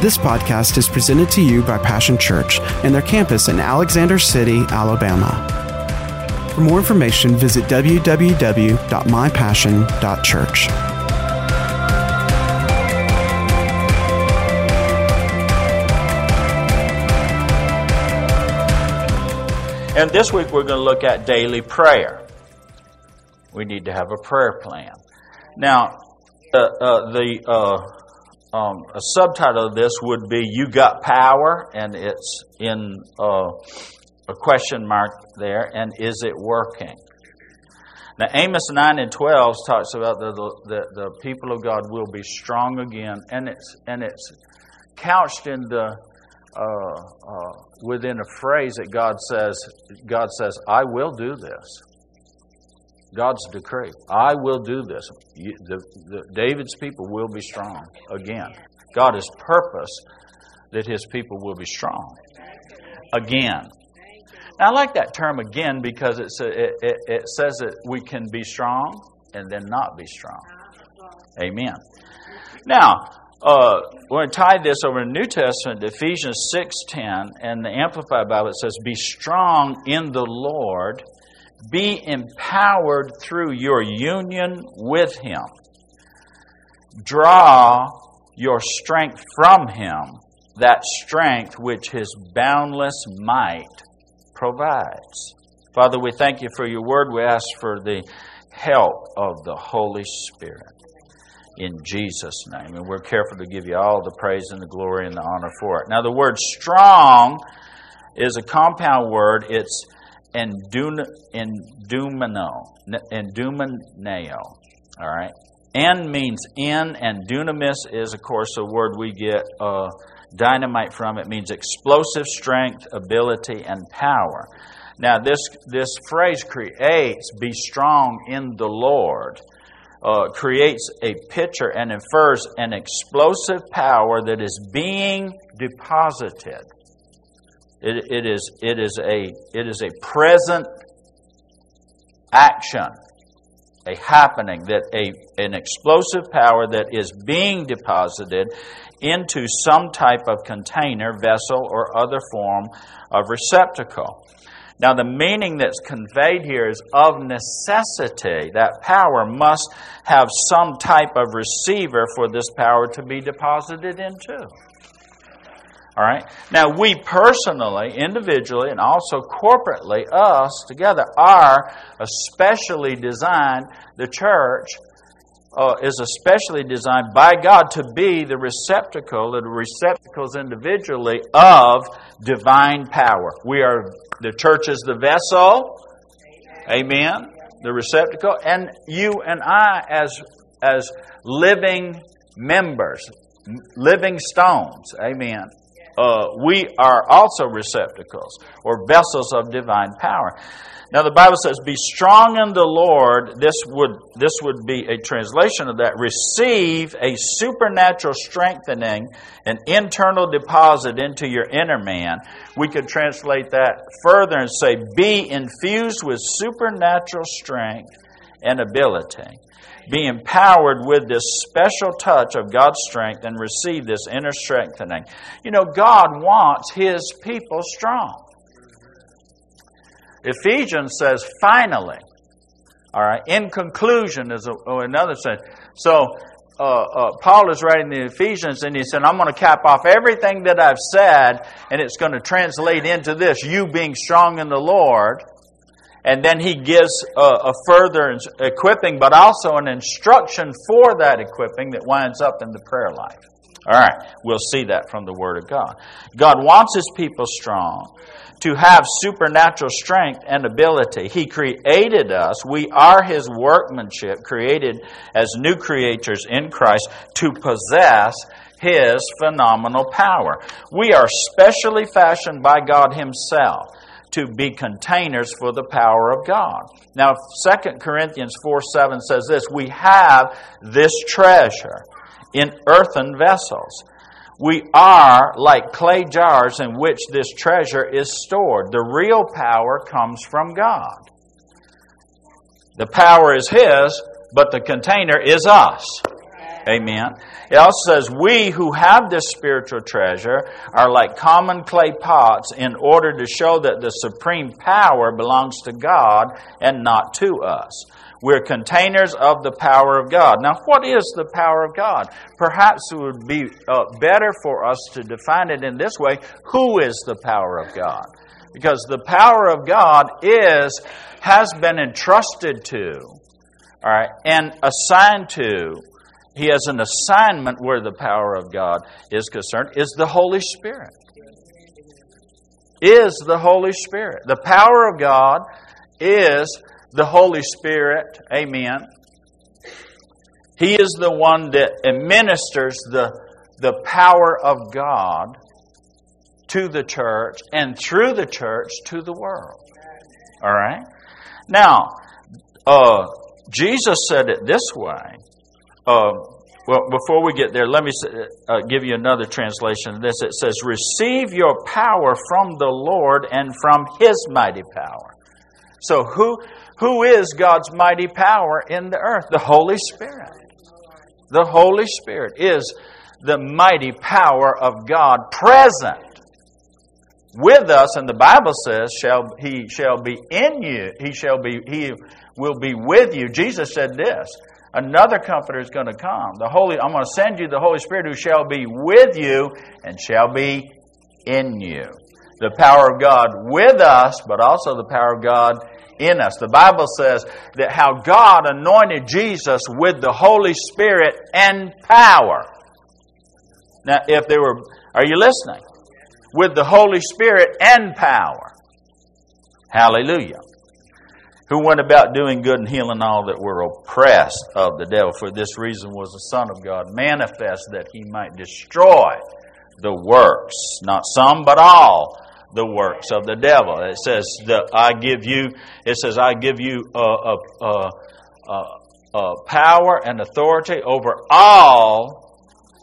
This podcast is presented to you by Passion Church and their campus in Alexander City, Alabama. For more information, visit www.mypassion.church. And this week we're going to look at daily prayer. We need to have a prayer plan. Now, uh, uh, the uh, um, a subtitle of this would be "You Got Power," and it's in uh, a question mark there. And is it working? Now, Amos nine and twelve talks about the, the the people of God will be strong again, and it's and it's couched in the uh, uh, within a phrase that God says, God says, I will do this. God's decree. I will do this. You, the, the, David's people will be strong again. God has purpose that his people will be strong again. Now, I like that term again because it's a, it, it, it says that we can be strong and then not be strong. Amen. Now, uh, we're going to tie this over in the New Testament Ephesians 6.10, and the Amplified Bible it says, Be strong in the Lord, be empowered through your union with Him. Draw your strength from Him, that strength which His boundless might provides. Father, we thank you for your word. We ask for the help of the Holy Spirit in Jesus' name. And we're careful to give you all the praise and the glory and the honor for it. Now, the word strong is a compound word. It's endumino, endumineo. All right? En means in, and dunamis is, of course, a word we get uh, dynamite from. It means explosive strength, ability, and power. Now, this, this phrase creates be strong in the Lord uh, creates a picture and infers an explosive power that is being deposited. It, it, is, it, is a, it is a present action, a happening, that a, an explosive power that is being deposited into some type of container, vessel, or other form of receptacle. Now, the meaning that's conveyed here is of necessity. That power must have some type of receiver for this power to be deposited into. All right? Now, we personally, individually, and also corporately, us together, are especially designed, the church uh, is especially designed by God to be the receptacle, the receptacles individually of divine power. We are the church is the vessel. Amen. The receptacle. And you and I as, as living members, living stones. Amen. Uh, we are also receptacles or vessels of divine power. Now the Bible says, "Be strong in the Lord." This would this would be a translation of that. Receive a supernatural strengthening, an internal deposit into your inner man. We could translate that further and say, "Be infused with supernatural strength and ability." Be empowered with this special touch of God's strength and receive this inner strengthening. You know, God wants His people strong. Ephesians says, finally. All right. In conclusion is oh, another sense. So uh, uh, Paul is writing the Ephesians, and he said, "I'm going to cap off everything that I've said, and it's going to translate into this: you being strong in the Lord." And then he gives a, a further equipping, but also an instruction for that equipping that winds up in the prayer life. All right, we'll see that from the Word of God. God wants His people strong to have supernatural strength and ability. He created us. We are His workmanship, created as new creatures in Christ to possess His phenomenal power. We are specially fashioned by God Himself to be containers for the power of God. Now, 2 Corinthians 4 7 says this We have this treasure in earthen vessels we are like clay jars in which this treasure is stored. The real power comes from God. The power is His, but the container is us. Amen. It also says, We who have this spiritual treasure are like common clay pots in order to show that the supreme power belongs to God and not to us. We're containers of the power of God. Now, what is the power of God? Perhaps it would be uh, better for us to define it in this way Who is the power of God? Because the power of God is, has been entrusted to, all right, and assigned to he has an assignment where the power of God is concerned, is the Holy Spirit. Is the Holy Spirit. The power of God is the Holy Spirit. Amen. He is the one that administers the, the power of God to the church and through the church to the world. All right? Now, uh, Jesus said it this way uh, well, before we get there, let me uh, give you another translation of this. It says, Receive your power from the Lord and from His mighty power. So, who, who is God's mighty power in the earth? The Holy Spirit. The Holy Spirit is the mighty power of God present with us, and the Bible says, shall, He shall be in you, He shall be, He will be with you. Jesus said this Another comforter is going to come. The Holy, I'm going to send you the Holy Spirit who shall be with you and shall be in you. The power of God with us, but also the power of God in us. The Bible says that how God anointed Jesus with the Holy Spirit and power. Now, if there were, are you listening? With the Holy Spirit and power. Hallelujah who went about doing good and healing all that were oppressed of the devil. For this reason was the Son of God manifest that he might destroy the works, not some, but all the works of the devil. It says I give you, it says, I give you a, a, a, a power and authority over all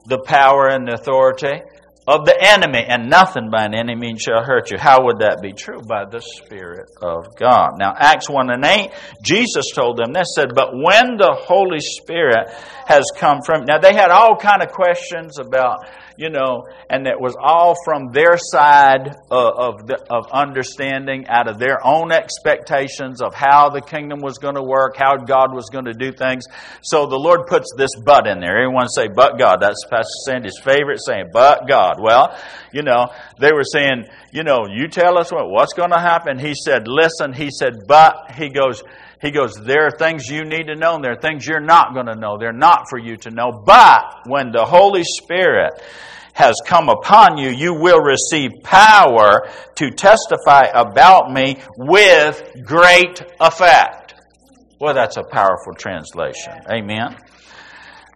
the power and authority of the enemy, and nothing by any enemy shall hurt you. How would that be true? By the Spirit of God. Now, Acts 1 and 8, Jesus told them this, said, But when the Holy Spirit has come from, now they had all kind of questions about you know, and it was all from their side of, of, the, of understanding, out of their own expectations of how the kingdom was going to work, how God was going to do things. So the Lord puts this but in there. Everyone say, but God. That's Pastor Sandy's favorite saying, but God. Well, you know, they were saying, you know, you tell us what, what's going to happen. He said, listen. He said, but. He goes, he goes, There are things you need to know, and there are things you're not going to know. They're not for you to know. But when the Holy Spirit has come upon you, you will receive power to testify about me with great effect. Well, that's a powerful translation. Amen.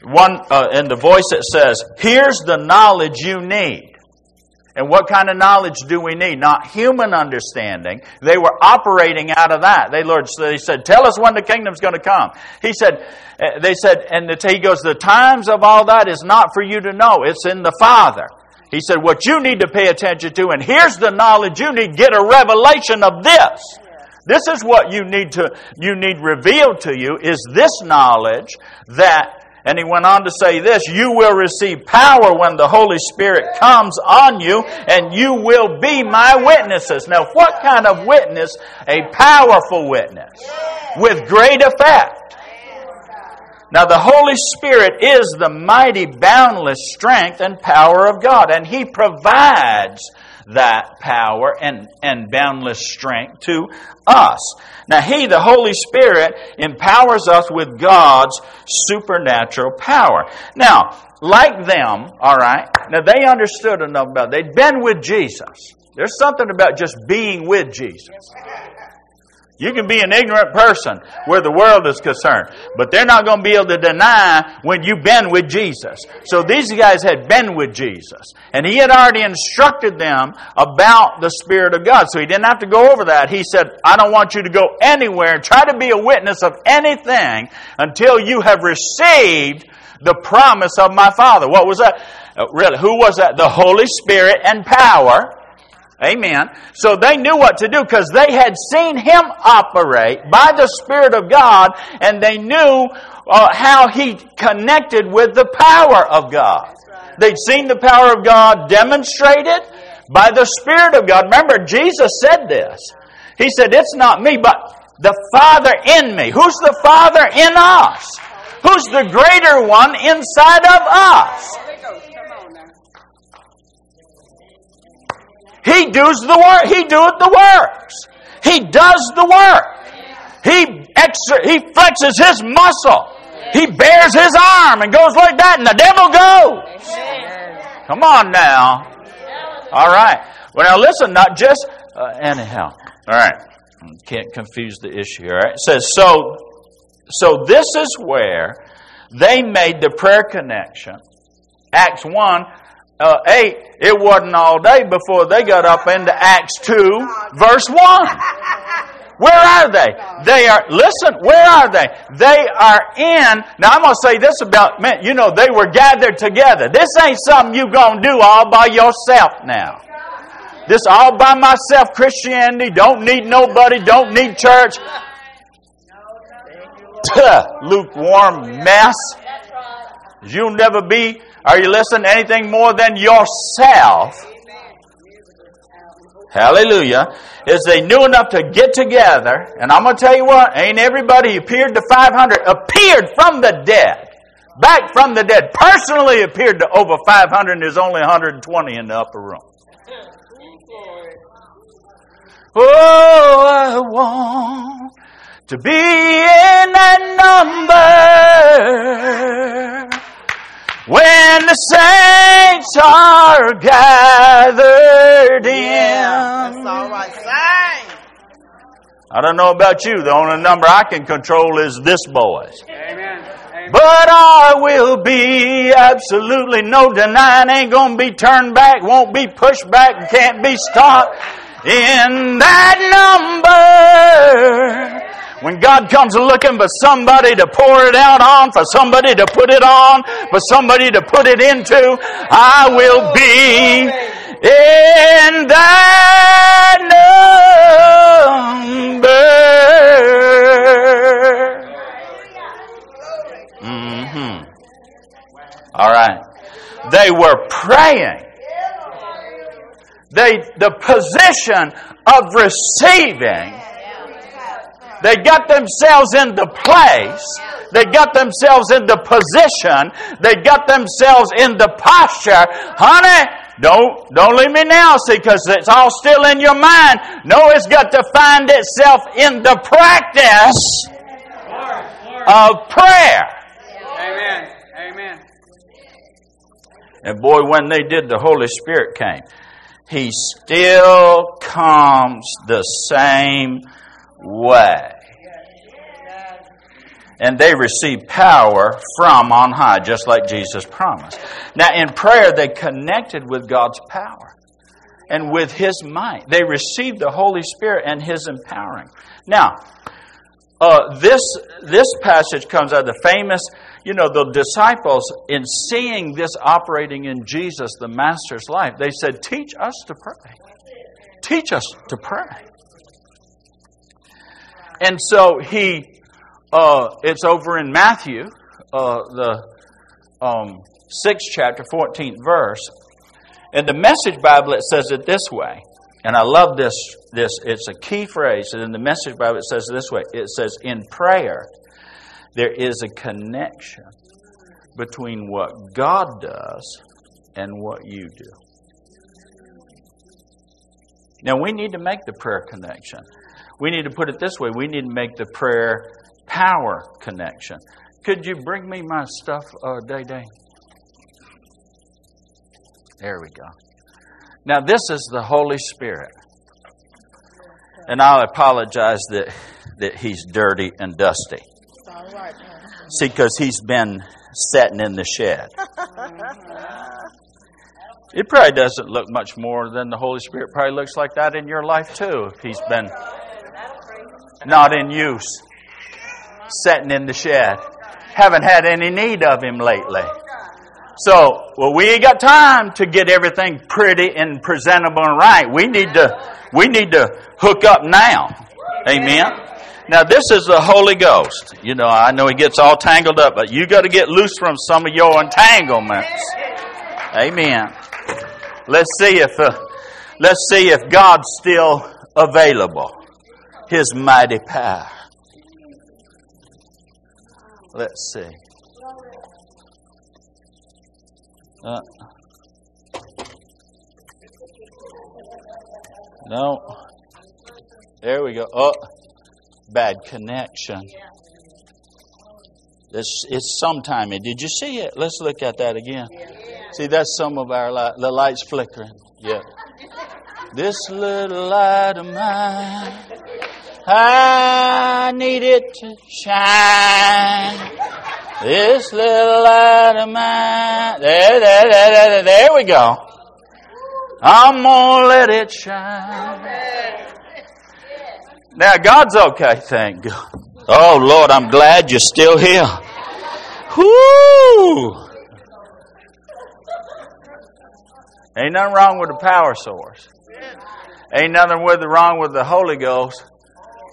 One uh, in the voice it says, "Here's the knowledge you need." And what kind of knowledge do we need? Not human understanding. They were operating out of that. They Lord, they said, "Tell us when the kingdom's going to come." He said, eh, "They said," and the, he goes, "The times of all that is not for you to know. It's in the Father." He said, "What you need to pay attention to, and here's the knowledge you need. Get a revelation of this." This is what you need to you need revealed to you is this knowledge that and he went on to say this You will receive power when the Holy Spirit comes on you, and you will be my witnesses. Now, what kind of witness? A powerful witness with great effect. Now, the Holy Spirit is the mighty, boundless strength and power of God, and He provides that power and, and boundless strength to us. Now, He, the Holy Spirit, empowers us with God's supernatural power. Now, like them, all right, now they understood enough about it. They'd been with Jesus. There's something about just being with Jesus. You can be an ignorant person where the world is concerned, but they're not going to be able to deny when you've been with Jesus. So these guys had been with Jesus, and he had already instructed them about the Spirit of God. So he didn't have to go over that. He said, I don't want you to go anywhere and try to be a witness of anything until you have received the promise of my Father. What was that? Uh, really, who was that? The Holy Spirit and power Amen. So they knew what to do because they had seen him operate by the Spirit of God and they knew uh, how he connected with the power of God. They'd seen the power of God demonstrated by the Spirit of God. Remember, Jesus said this. He said, It's not me, but the Father in me. Who's the Father in us? Who's the greater one inside of us? He does the work. He doeth the works. He does the work. He exer- he flexes his muscle. He bares his arm and goes like that, and the devil goes. Come on now. All right. Well, now listen, not just uh, anyhow. All right. Can't confuse the issue. All right. It says so. So this is where they made the prayer connection. Acts one. Uh, 8, it wasn't all day before they got up into Acts 2, verse 1. Where are they? They are, listen, where are they? They are in, now I'm going to say this about, man, you know, they were gathered together. This ain't something you going to do all by yourself now. This all by myself Christianity, don't need nobody, don't need church. Lukewarm mess. You'll never be, are you listening, to anything more than yourself? Hallelujah, is they knew enough to get together, and I'm going to tell you what, ain't everybody appeared to 500, appeared from the dead, back from the dead, personally appeared to over 500, and there's only 120 in the upper room. Oh, I want to be in that number. When the saints are gathered in. That's all right. Sing. I don't know about you. The only number I can control is this boy's. Amen. Amen. But I will be absolutely no denying, ain't gonna be turned back, won't be pushed back, can't be stopped in that number. When God comes looking for somebody to pour it out on, for somebody to put it on, for somebody to put it into, I will be in that number. hmm All right. They were praying. They, the position of receiving they got themselves in the place. They got themselves in the position. They got themselves in the posture. Honey, don't, don't leave me now, see, because it's all still in your mind. No, it's got to find itself in the practice of prayer. Amen. Amen. And boy, when they did, the Holy Spirit came. He still comes the same way. And they receive power from on high, just like Jesus promised. Now, in prayer, they connected with God's power and with His might. They received the Holy Spirit and His empowering. Now, uh, this this passage comes out of the famous, you know, the disciples in seeing this operating in Jesus, the Master's life. They said, "Teach us to pray. Teach us to pray." And so he, uh, it's over in Matthew, uh, the um, sixth chapter, 14th verse. In the Message Bible, it says it this way. And I love this, this. It's a key phrase. And in the Message Bible, it says this way. It says, in prayer, there is a connection between what God does and what you do. Now, we need to make the prayer connection. We need to put it this way we need to make the prayer power connection. Could you bring me my stuff, uh, Day Day? There we go. Now, this is the Holy Spirit. And I'll apologize that, that he's dirty and dusty. See, because he's been sitting in the shed. It probably doesn't look much more than the Holy Spirit probably looks like that in your life too, if he's been not in use, sitting in the shed. Haven't had any need of him lately. So, well, we ain't got time to get everything pretty and presentable and right. We need to, we need to hook up now. Amen. Now, this is the Holy Ghost. You know, I know he gets all tangled up, but you got to get loose from some of your entanglements. Amen. Let's see if uh, let's see if God's still available. His mighty power. Let's see. Uh, no. There we go. Oh, bad connection. It's, it's sometime. Did you see it? Let's look at that again. See, that's some of our light. The light's flickering. Yeah. This little light of mine, I need it to shine. This little light of mine. There, there, there, there, there we go. I'm gonna let it shine. Now God's okay, thank God. Oh Lord, I'm glad you're still here. Whoo! Ain't nothing wrong with the power source. Ain't nothing wrong with the Holy Ghost.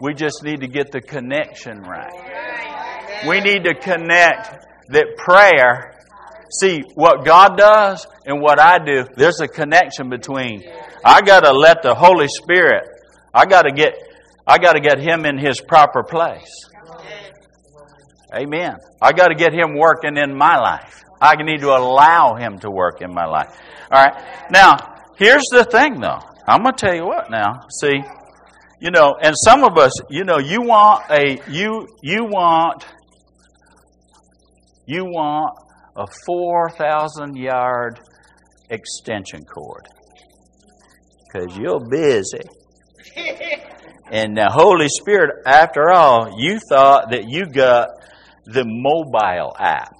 We just need to get the connection right. We need to connect that prayer. See, what God does and what I do, there's a connection between. I got to let the Holy Spirit, I got to get I got to get him in his proper place. Amen. I got to get him working in my life. I need to allow him to work in my life. All right. Now, here's the thing though. I'm going to tell you what now. See, you know, and some of us, you know, you want a you you want you want a 4,000 yard extension cord because you're busy. And the Holy Spirit, after all, you thought that you got the mobile app.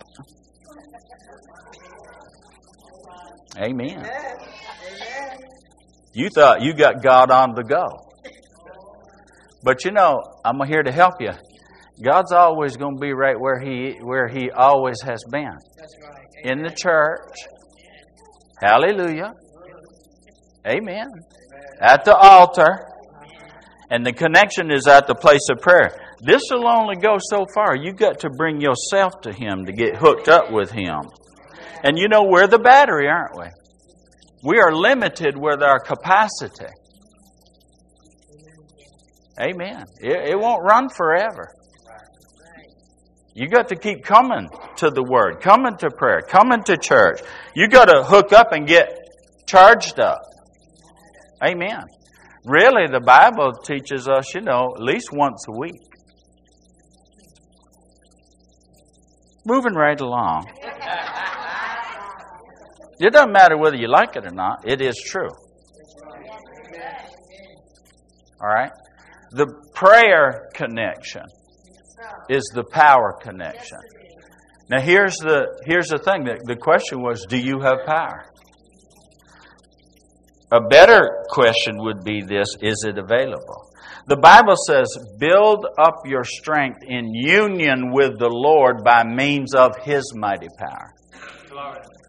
Amen. You thought you got God on the go. But you know, I'm here to help you. God's always going to be right where he where he always has been. In the church. Hallelujah. Amen. At the altar. And the connection is at the place of prayer. This will only go so far. You got to bring yourself to Him to get hooked up with Him. And you know, we're the battery, aren't we? We are limited with our capacity. Amen. It, it won't run forever. You got to keep coming to the Word, coming to prayer, coming to church. You got to hook up and get charged up. Amen. Really, the Bible teaches us, you know, at least once a week. Moving right along. It doesn't matter whether you like it or not, it is true. All right? The prayer connection is the power connection. Now here's the here's the thing. The, the question was, do you have power? A better question would be this is it available? The Bible says, build up your strength in union with the Lord by means of His mighty power.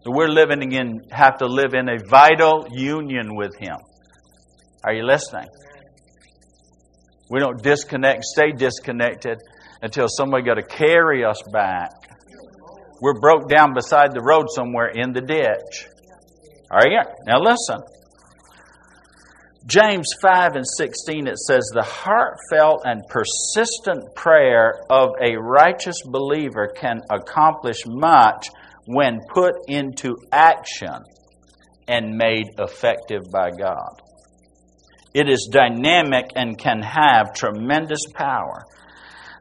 So we're living in, have to live in a vital union with Him. Are you listening? We don't disconnect, stay disconnected until somebody got to carry us back. We're broke down beside the road somewhere in the ditch. Are you? Now listen. James 5 and 16, it says, The heartfelt and persistent prayer of a righteous believer can accomplish much when put into action and made effective by God. It is dynamic and can have tremendous power.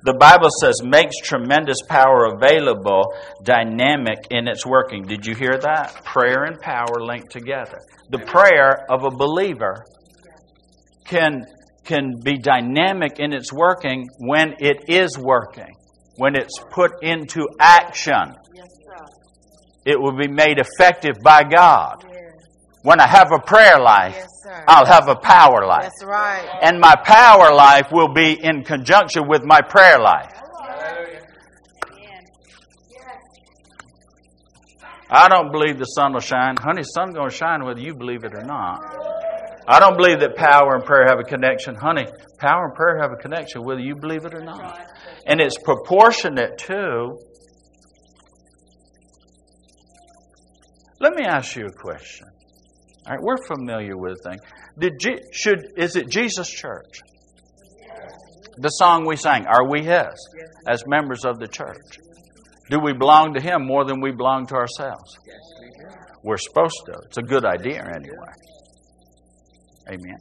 The Bible says makes tremendous power available, dynamic in its working. Did you hear that? Prayer and power linked together. The prayer of a believer can, can be dynamic in its working when it is working, when it's put into action. It will be made effective by God. When I have a prayer life, yes, I'll have a power life. That's right. And my power life will be in conjunction with my prayer life. I don't believe the sun will shine. Honey, the sun's going to shine whether you believe it or not. I don't believe that power and prayer have a connection. Honey, power and prayer have a connection whether you believe it or not. And it's proportionate to. Let me ask you a question. All right, we're familiar with things. Did should is it Jesus Church? The song we sang, are we His as members of the church? Do we belong to Him more than we belong to ourselves? We're supposed to. It's a good idea anyway. Amen.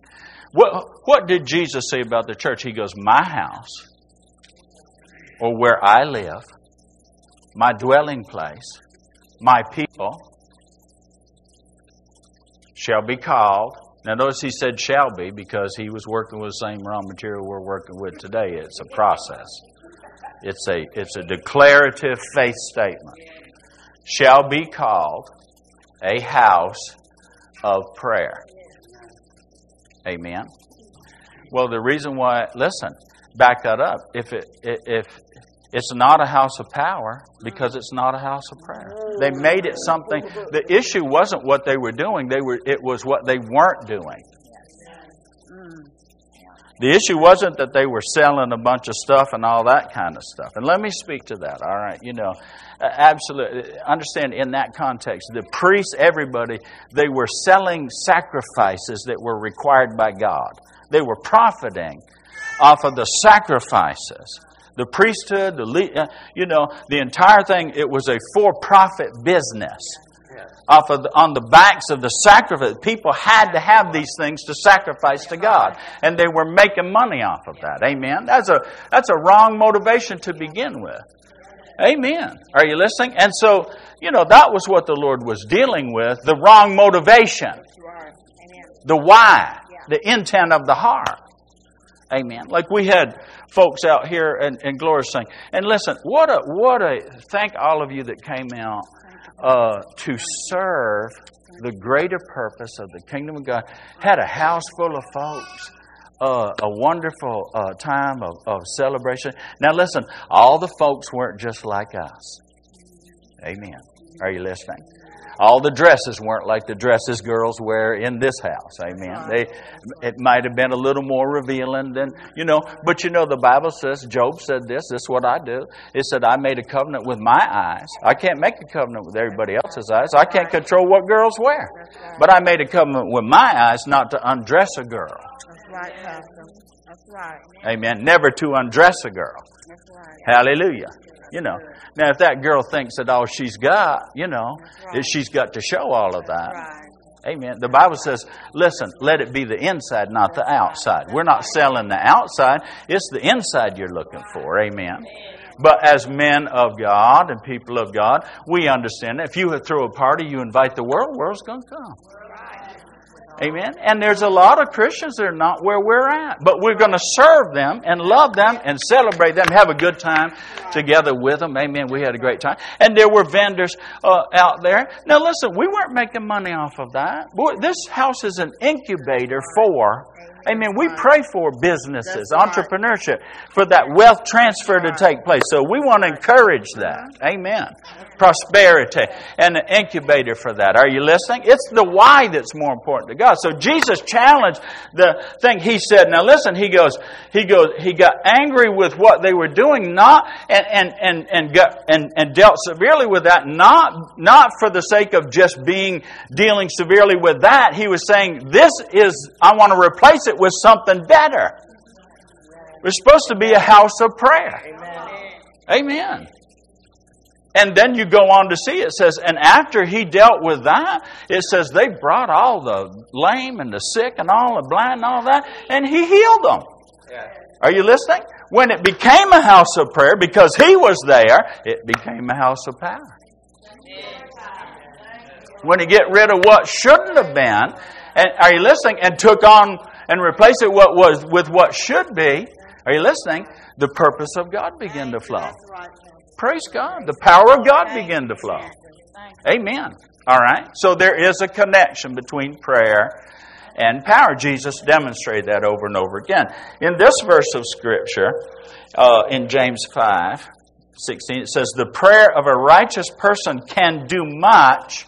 What, what did Jesus say about the church? He goes, My house, or where I live, my dwelling place, my people, shall be called. Now, notice he said shall be because he was working with the same raw material we're working with today. It's a process, it's a, it's a declarative faith statement. Shall be called a house of prayer. Amen. Well, the reason why, listen, back that up. If it, if it's not a house of power because it's not a house of prayer. They made it something. The issue wasn't what they were doing. They were. It was what they weren't doing. The issue wasn't that they were selling a bunch of stuff and all that kind of stuff. And let me speak to that. All right, you know, absolutely understand in that context, the priests, everybody, they were selling sacrifices that were required by God. They were profiting off of the sacrifices the priesthood, the uh, you know, the entire thing. It was a for-profit business. Off of the, on the backs of the sacrifice, people had to have these things to sacrifice to God, and they were making money off of that. Amen. That's a that's a wrong motivation to begin with. Amen. Are you listening? And so, you know, that was what the Lord was dealing with the wrong motivation, the why, the intent of the heart. Amen. Like we had folks out here in Glory saying, and listen, what a what a thank all of you that came out uh, to serve the greater purpose of the kingdom of God. Had a house full of folks. Uh, a wonderful uh, time of, of celebration. Now, listen, all the folks weren't just like us. Amen. Are you listening? All the dresses weren't like the dresses girls wear in this house. Amen. They, it might have been a little more revealing than, you know, but you know, the Bible says, Job said this, this is what I do. It said, I made a covenant with my eyes. I can't make a covenant with everybody else's eyes. I can't control what girls wear. But I made a covenant with my eyes not to undress a girl. That's right, Pastor. That's right. Amen. Never to undress a girl. That's right. Hallelujah. You know. Now, if that girl thinks that all she's got, you know, right. is she's got to show all of that. Right. Amen. The Bible says, listen, let it be the inside, not the outside. We're not selling the outside, it's the inside you're looking for. Amen. But as men of God and people of God, we understand that if you throw a party, you invite the world, the world's going to come. Amen. And there's a lot of Christians that are not where we're at. But we're going to serve them and love them and celebrate them, have a good time together with them. Amen. We had a great time. And there were vendors uh, out there. Now listen, we weren't making money off of that. Boy, this house is an incubator for Amen. We pray for businesses, entrepreneurship, for that wealth transfer to take place. So we want to encourage that. Amen prosperity and an incubator for that. Are you listening? It's the why that's more important to God. So Jesus challenged the thing. He said, now listen, he goes, he goes, he got angry with what they were doing, not, and, and, and, and got, and, and dealt severely with that, not, not for the sake of just being, dealing severely with that. He was saying, this is, I want to replace it with something better. We're supposed to be a house of prayer. Amen. And then you go on to see it says, and after he dealt with that, it says they brought all the lame and the sick and all the blind and all that, and he healed them. Yeah. Are you listening? When it became a house of prayer, because he was there, it became a house of power. When you get rid of what shouldn't have been, and are you listening? And took on and replace it what was with what should be. Are you listening? The purpose of God began to flow. Praise God. The power of God began to flow. Amen. All right. So there is a connection between prayer and power. Jesus demonstrated that over and over again. In this verse of Scripture, uh, in James 5 16, it says, The prayer of a righteous person can do much.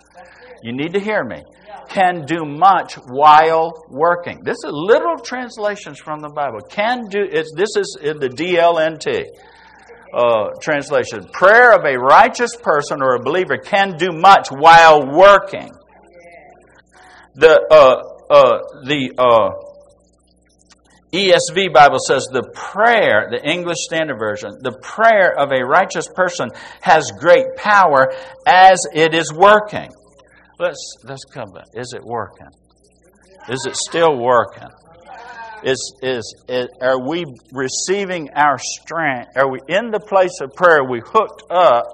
You need to hear me. Can do much while working. This is literal translations from the Bible. Can do. It's, this is in the DLNT uh, translation. Prayer of a righteous person or a believer can do much while working. The uh, uh, the uh, ESV Bible says the prayer, the English Standard Version, the prayer of a righteous person has great power as it is working. Let's let's come back. Is it working? Is it still working? Is, is, is are we receiving our strength? Are we in the place of prayer? Are we hooked up?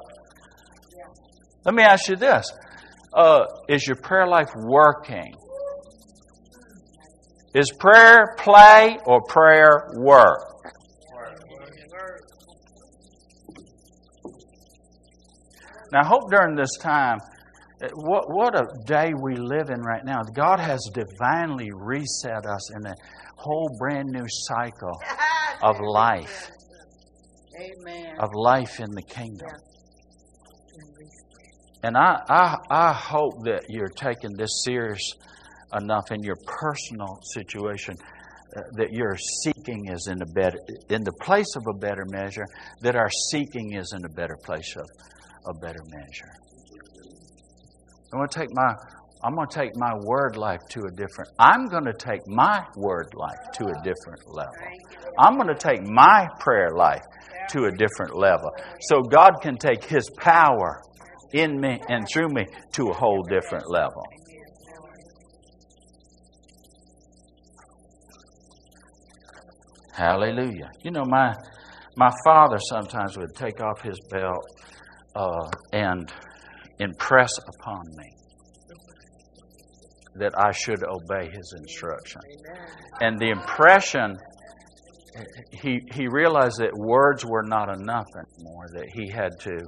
Let me ask you this: uh, Is your prayer life working? Is prayer play or prayer work? Now, I hope during this time, what, what a day we live in right now. God has divinely reset us in a whole brand new cycle of life, Amen. of life in the kingdom. And I, I, I hope that you're taking this serious enough in your personal situation uh, that your seeking is in a better in the place of a better measure that our seeking is in a better place of a better measure i'm going to take my i'm going to take my word life to a different i'm going to take my word life to a different level. I'm going to take my prayer life to a different level. So god can take his power in me and through me to a whole different level. Hallelujah. You know, my my father sometimes would take off his belt uh, and impress upon me that I should obey his instruction. And the impression, he he realized that words were not enough anymore. That he had to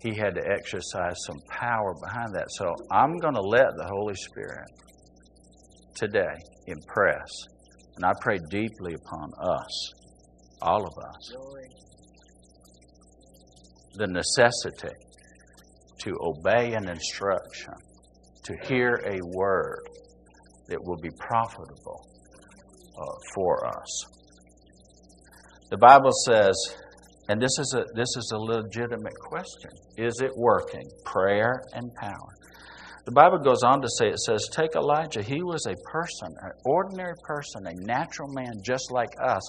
he had to exercise some power behind that. So I'm going to let the Holy Spirit today impress and I pray deeply upon us, all of us, the necessity to obey an instruction, to hear a word that will be profitable uh, for us. The Bible says, and this is a this is a legitimate question: Is it working? Prayer and power. The Bible goes on to say, it says, Take Elijah. He was a person, an ordinary person, a natural man just like us,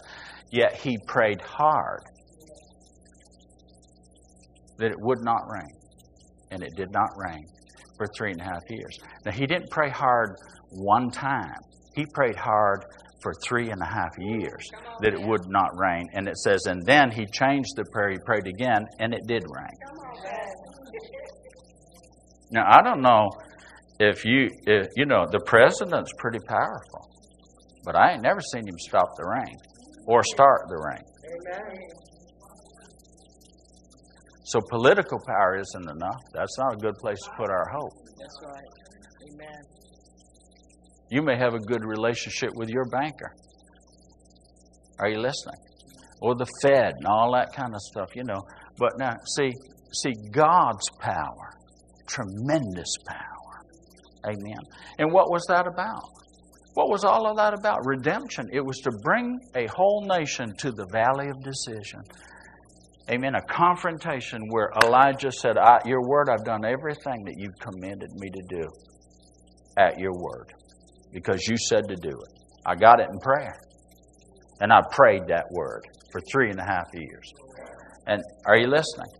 yet he prayed hard that it would not rain. And it did not rain for three and a half years. Now, he didn't pray hard one time, he prayed hard for three and a half years that it would not rain. And it says, and then he changed the prayer, he prayed again, and it did rain. Now, I don't know if you, if, you know, the president's pretty powerful, but I ain't never seen him stop the rain or start the rain. Amen. So political power isn't enough. That's not a good place to put our hope. That's right. Amen. You may have a good relationship with your banker. Are you listening? Or the Fed and all that kind of stuff, you know. But now, see, see, God's power, tremendous power. Amen. And what was that about? What was all of that about? Redemption. It was to bring a whole nation to the valley of decision. Amen. A confrontation where Elijah said, Your word, I've done everything that you've commanded me to do at your word because you said to do it. I got it in prayer. And I prayed that word for three and a half years. And are you listening?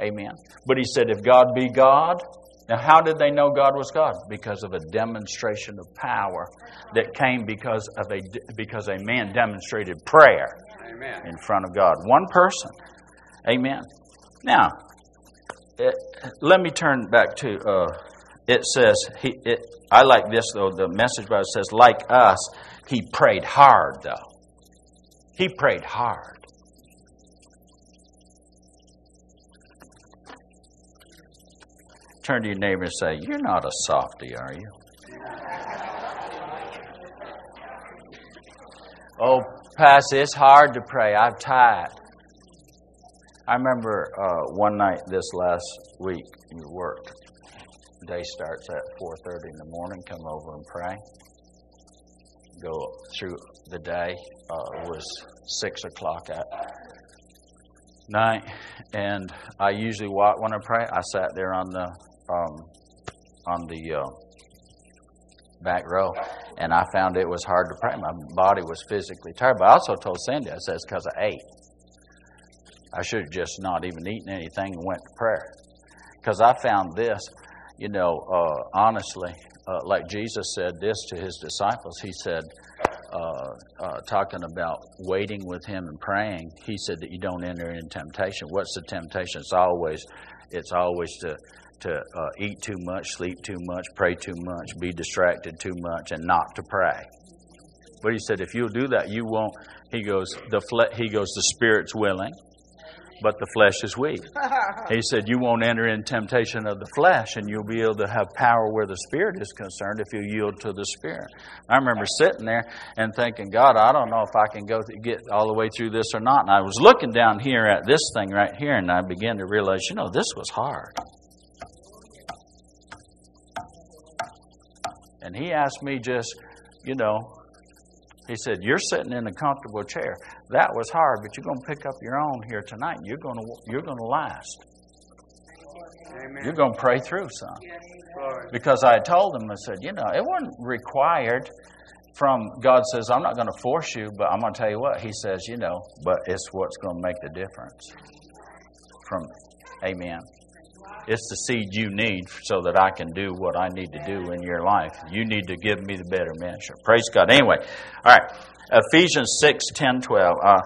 Amen. But he said, If God be God, now, how did they know God was God? Because of a demonstration of power that came because of a because a man demonstrated prayer Amen. in front of God. One person. Amen. Now, it, let me turn back to. Uh, it says he. It, I like this though. The message Bible says, like us, he prayed hard though. He prayed hard. Turn to your neighbor and say, You're not a softy, are you? Oh, Pastor, it's hard to pray. I've tried. I remember uh, one night this last week, we worked. day starts at 4:30 in the morning. Come over and pray. Go through the day. Uh, was six o'clock at night, and I usually walk when I pray. I sat there on the um, on the uh, back row, and I found it was hard to pray. My body was physically tired. But I also told Cindy, I said, it's because I ate. I should have just not even eaten anything and went to prayer. Because I found this, you know, uh, honestly, uh, like Jesus said this to his disciples. He said, uh, uh, talking about waiting with him and praying, he said that you don't enter in temptation. What's the temptation? It's always, it's always to to uh, eat too much, sleep too much, pray too much, be distracted too much, and not to pray. But he said, if you'll do that, you won't. He goes, the fle- he goes, the spirit's willing, but the flesh is weak. He said, you won't enter in temptation of the flesh, and you'll be able to have power where the spirit is concerned if you yield to the spirit. I remember sitting there and thinking, God, I don't know if I can go get all the way through this or not. And I was looking down here at this thing right here, and I began to realize, you know, this was hard. And he asked me just, you know, he said, You're sitting in a comfortable chair. That was hard, but you're going to pick up your own here tonight. You're going to, you're going to last. Amen. You're going to pray through some. Glory. Because I told him, I said, You know, it wasn't required from God says, I'm not going to force you, but I'm going to tell you what. He says, You know, but it's what's going to make the difference. From, Amen. It's the seed you need so that I can do what I need to do in your life. You need to give me the better measure. Praise God. Anyway, all right. Ephesians 6 10, 12. Uh,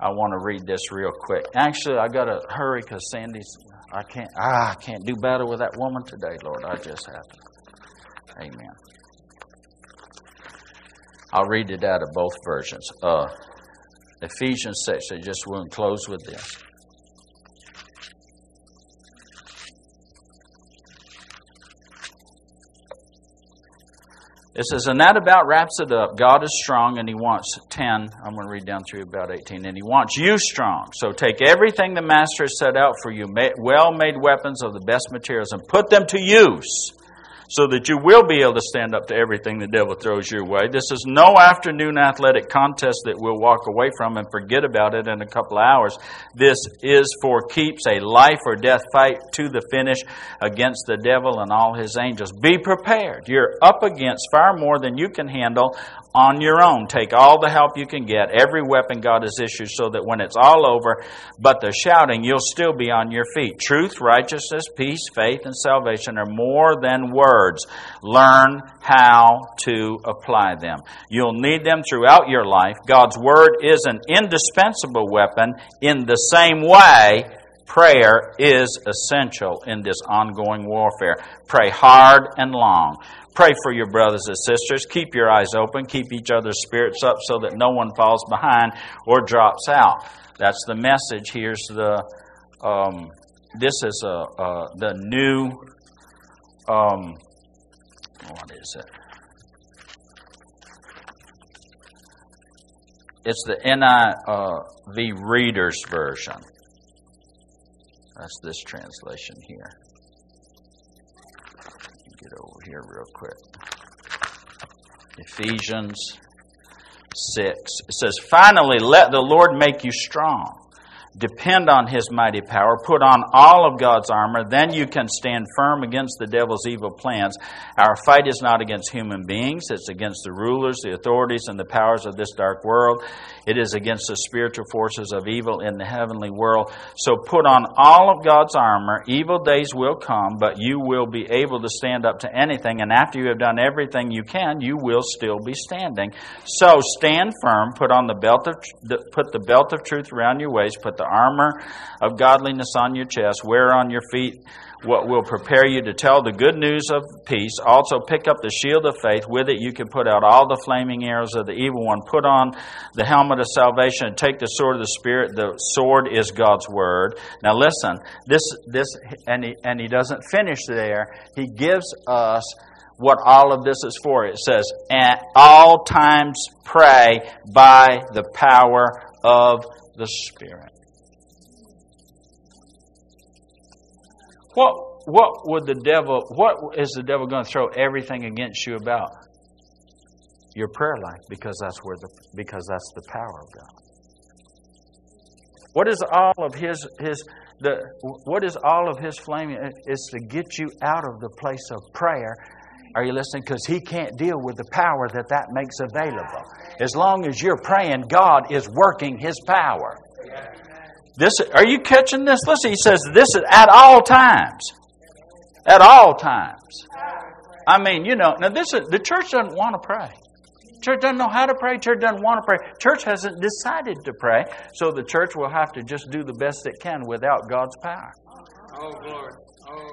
I want to read this real quick. Actually, I got to hurry because Sandy's. I can't. Ah, I can't do battle with that woman today, Lord. I just have to. Amen. I'll read it out of both versions. Uh, Ephesians 6. I just want to close with this. It says, and that about wraps it up. God is strong and He wants 10. I'm going to read down through about 18. And He wants you strong. So take everything the Master has set out for you, well made weapons of the best materials, and put them to use so that you will be able to stand up to everything the devil throws your way. This is no afternoon athletic contest that we'll walk away from and forget about it in a couple hours. This is for keeps a life or death fight to the finish against the devil and all his angels. Be prepared. You're up against far more than you can handle on your own. Take all the help you can get, every weapon God has issued, so that when it's all over, but the shouting, you'll still be on your feet. Truth, righteousness, peace, faith, and salvation are more than words. Learn how to apply them. You'll need them throughout your life. God's Word is an indispensable weapon in the same way prayer is essential in this ongoing warfare. Pray hard and long. Pray for your brothers and sisters. Keep your eyes open. Keep each other's spirits up so that no one falls behind or drops out. That's the message. Here's the. Um, this is a, the new. Um, what is it? It's the NIV Reader's Version. That's this translation here. Get over here real quick. Ephesians 6. It says, Finally, let the Lord make you strong. Depend on his mighty power. Put on all of God's armor. Then you can stand firm against the devil's evil plans. Our fight is not against human beings, it's against the rulers, the authorities, and the powers of this dark world. It is against the spiritual forces of evil in the heavenly world. So put on all of God's armor. Evil days will come, but you will be able to stand up to anything. And after you have done everything you can, you will still be standing. So stand firm. Put on the belt of put the belt of truth around your waist. Put the armor of godliness on your chest. Wear on your feet what will prepare you to tell the good news of peace. Also, pick up the shield of faith. With it, you can put out all the flaming arrows of the evil one. Put on the helmet of salvation and take the sword of the Spirit. The sword is God's word. Now, listen, this, this, and he, and he doesn't finish there. He gives us what all of this is for. It says, at all times pray by the power of the Spirit. What what would the devil what is the devil going to throw everything against you about? Your prayer life because that's where the because that's the power of God. What is all of his his the what is all of his flaming? is to get you out of the place of prayer are you listening? Because he can't deal with the power that that makes available. As long as you're praying, God is working his power. This, are you catching this? Listen, he says this is at all times. At all times. I mean, you know, now this is, the church doesn't want to pray. Church doesn't know how to pray. Church doesn't want to pray. Church hasn't decided to pray, so the church will have to just do the best it can without God's power. Oh, glory. Oh.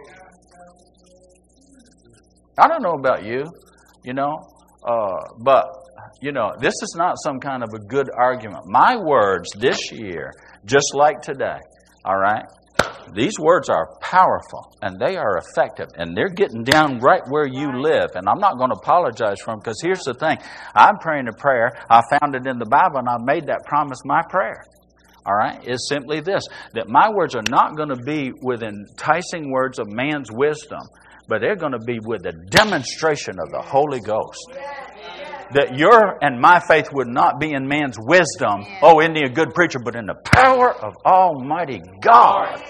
I don't know about you, you know, uh, but, you know, this is not some kind of a good argument. My words this year, just like today, all right, these words are powerful and they are effective and they're getting down right where you live. And I'm not going to apologize for them because here's the thing I'm praying a prayer, I found it in the Bible, and I made that promise my prayer all right, is simply this that my words are not going to be with enticing words of man's wisdom, but they're going to be with the demonstration of the Holy Ghost. That your and my faith would not be in man's wisdom, oh, isn't he a good preacher, but in the power of Almighty God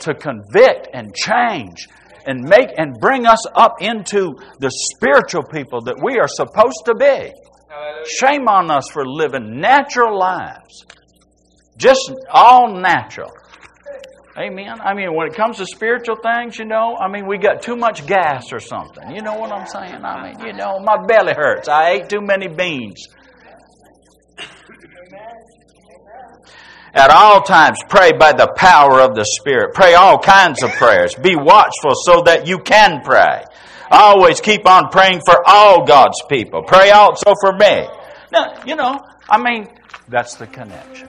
to convict and change and make and bring us up into the spiritual people that we are supposed to be. Shame on us for living natural lives. Just all natural. Amen. I mean, when it comes to spiritual things, you know, I mean, we got too much gas or something. You know what I'm saying? I mean, you know, my belly hurts. I ate too many beans. At all times, pray by the power of the Spirit. Pray all kinds of prayers. Be watchful so that you can pray. Always keep on praying for all God's people. Pray also for me. Now, you know, I mean, that's the connection.